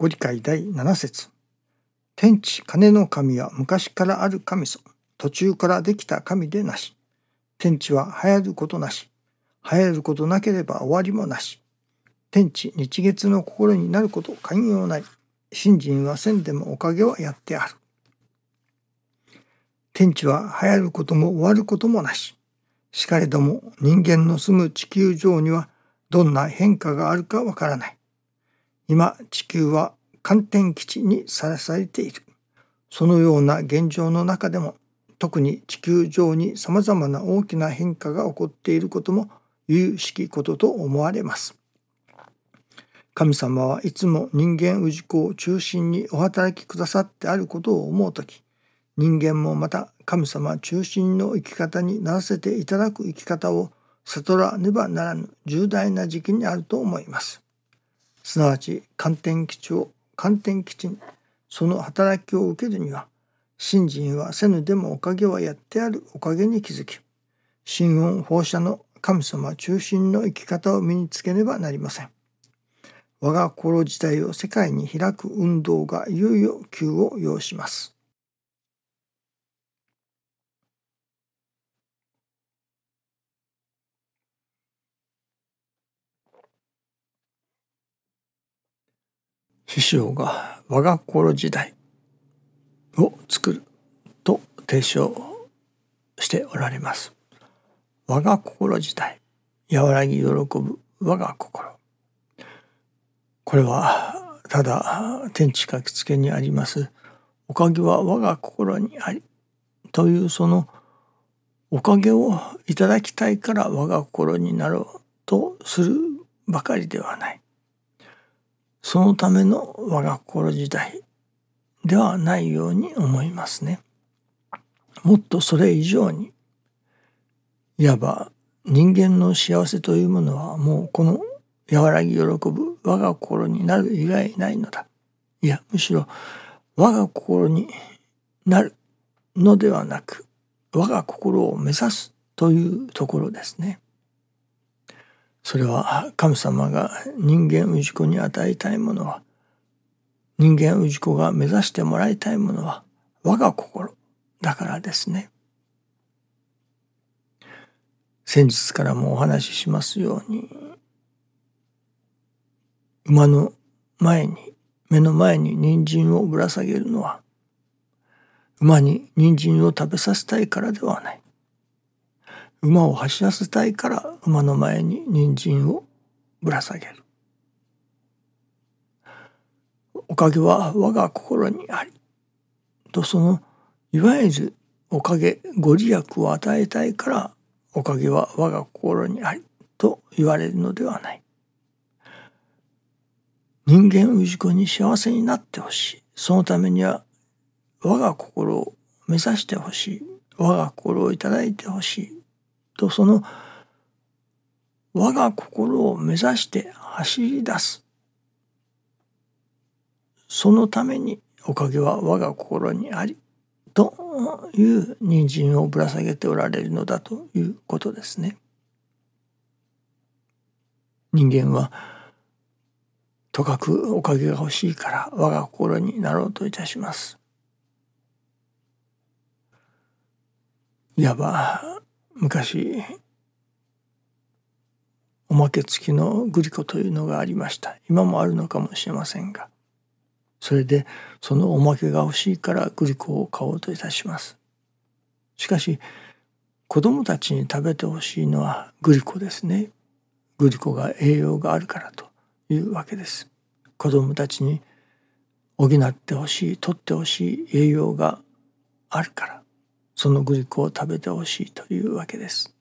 ご理解第7節天地金の神は昔からある神ぞ。途中からできた神でなし。天地は流行ることなし。流行ることなければ終わりもなし。天地日月の心になること寛容なり。信心はせんでもおかげはやってある。天地は流行ることも終わることもなし。しかれども人間の住む地球上にはどんな変化があるかわからない。今地球は寒天基地にさらされている。そのような現状の中でも特に地球上にさまざまな大きな変化が起こっていることも有しきことと思われます。神様はいつも人間氏子を中心にお働きくださってあることを思う時人間もまた神様中心の生き方にならせていただく生き方を悟らねばならぬ重大な時期にあると思います。すなわち観天基地を観天基地にその働きを受けるには信心はせぬでもおかげはやってあるおかげに気づき心音放射の神様中心の生き方を身につけねばなりません。我が心自体を世界に開く運動がいよいよ急を要します。師匠が我が心時代を作ると提唱しておられます。我が心時代和らぎ喜ぶ我が心これはただ天地書きつけにありますおかげは我が心にありというそのおかげをいただきたいから我が心になろうとするばかりではない。そのための我が心時代ではないように思いますね。もっとそれ以上にいわば人間の幸せというものはもうこの和らぎ喜ぶ我が心になる以外ないのだ。いや、むしろ我が心になるのではなく、我が心を目指すというところですね。それは神様が人間氏子に与えたいものは、人間氏子が目指してもらいたいものは我が心だからですね。先日からもお話ししますように、馬の前に目の前に人参をぶら下げるのは馬に人参を食べさせたいからではない馬を走らせたいから馬の前に人参をぶら下げるおかげは我が心にありとそのいわゆるおかげご利益を与えたいからおかげは我が心にありと言われるのではない人間氏子に幸せになってほしい。そのためには我が心を目指してほしい。我が心をいただいてほしい。とその我が心を目指して走り出す。そのためにおかげは我が心にあり。という人参をぶら下げておられるのだということですね。人間はとかくおかげが欲しいから我が心になろうといたします。いわば昔おまけ付きのグリコというのがありました。今もあるのかもしれませんが。それでそのおまけが欲しいからグリコを買おうといたします。しかし子供たちに食べてほしいのはグリコですね。グリコが栄養があるからというわけです。子供たちに補ってほしい取ってほしい栄養があるから。そのグリコを食べてほしいというわけです。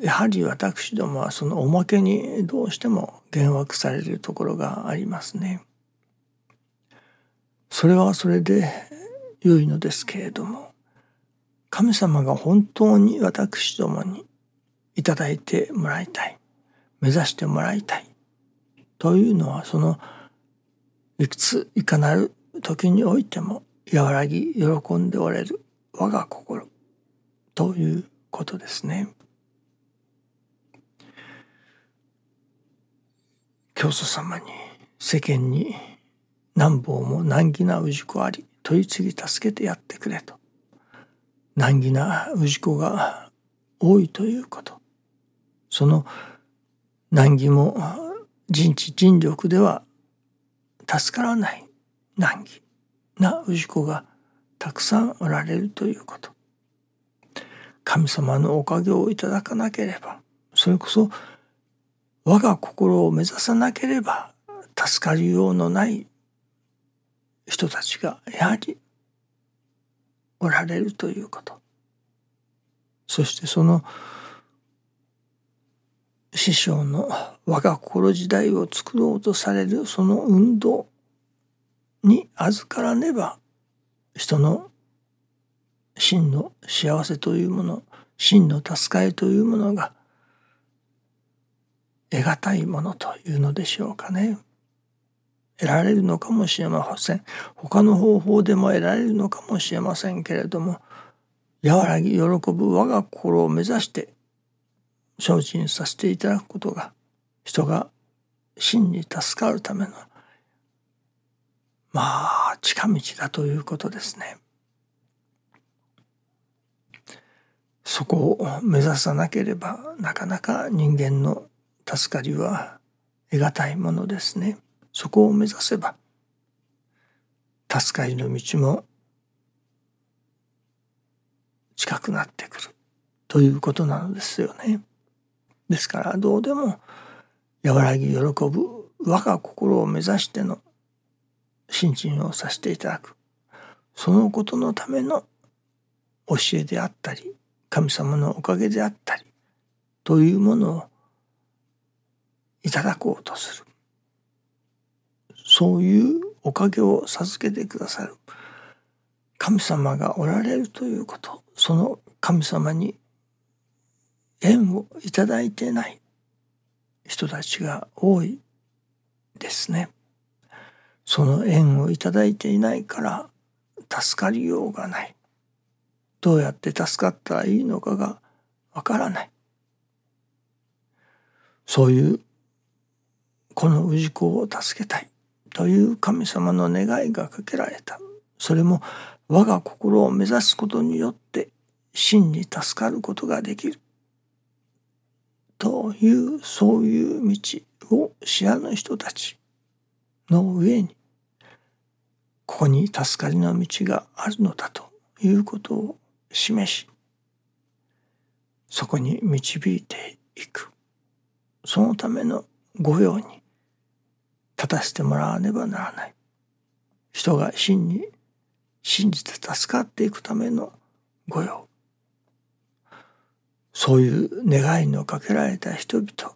やはり私どもはそのおまけにどうしても幻惑されるところがありますね。それはそれで良いのですけれども神様が本当に私どもにいただいてもらいたい目指してもらいたいというのはそのいくついかなる時においても和らぎ喜んでおれる我が心ということですね。教祖様に世間に何方も難儀な氏子あり問い次ぎ助けてやってくれと。難儀な氏子が多いということ。その難儀も人知人力では助からない難儀。な氏子がたくさんおられるということ。神様のおかげをいただかなければそれこそ我が心を目指さなければ助かりようのない人たちがやはりおられるということ。そしてその師匠の我が心時代を作ろうとされるその運動。に預からねば人の真の幸せというもの真の助かりというものが得難いものというのでしょうかね。得られるのかもしれません。他の方法でも得られるのかもしれませんけれども和らぎ喜ぶ我が心を目指して精進させていただくことが人が真に助かるためのまあ近道だということですね。そこを目指さなければなかなか人間の助かりは得難いものですね。そこを目指せば助かりの道も近くなってくるということなのですよね。ですからどうでも和らぎ喜ぶ我が心を目指しての信心をさせていただく。そのことのための教えであったり神様のおかげであったりというものをいただこうとする。そういうおかげを授けてくださる。神様がおられるということその神様に縁をいただいてない人たちが多いですね。その縁をいただいていないから助かりようがない。どうやって助かったらいいのかがわからない。そういうこの氏子を助けたいという神様の願いがかけられた。それも我が心を目指すことによって真に助かることができる。というそういう道を知らぬ人たちの上にここに助かりの道があるのだということを示しそこに導いていく。そのための御用に立たせてもらわねばならない。人が真に信じて助かっていくための御用。そういう願いのかけられた人々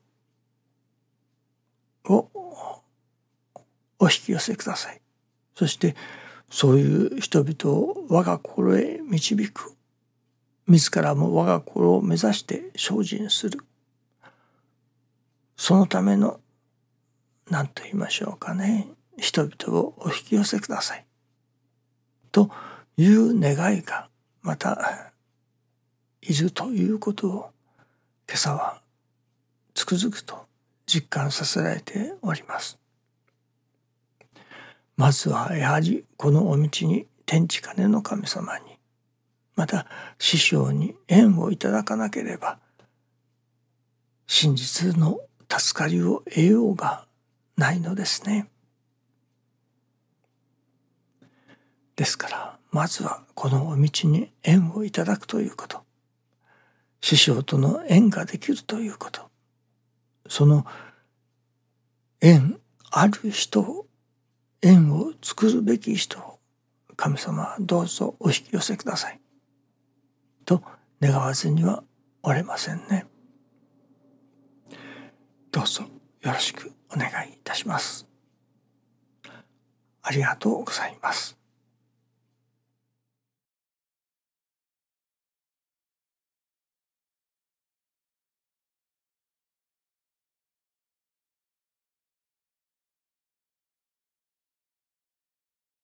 をお引き寄せください。そしてそういう人々を我が心へ導く自らも我が心を目指して精進するそのための何と言いましょうかね人々をお引き寄せくださいという願いがまたいるということを今朝はつくづくと実感させられております。まずはやはりこのお道に天地金の神様にまた師匠に縁をいただかなければ真実の助かりを得ようがないのですね。ですからまずはこのお道に縁をいただくということ師匠との縁ができるということその縁ある人を縁を作るべき人を神様どうぞお引き寄せください。と願わずにはおれませんね。どうぞよろしくお願いいたします。ありがとうございます。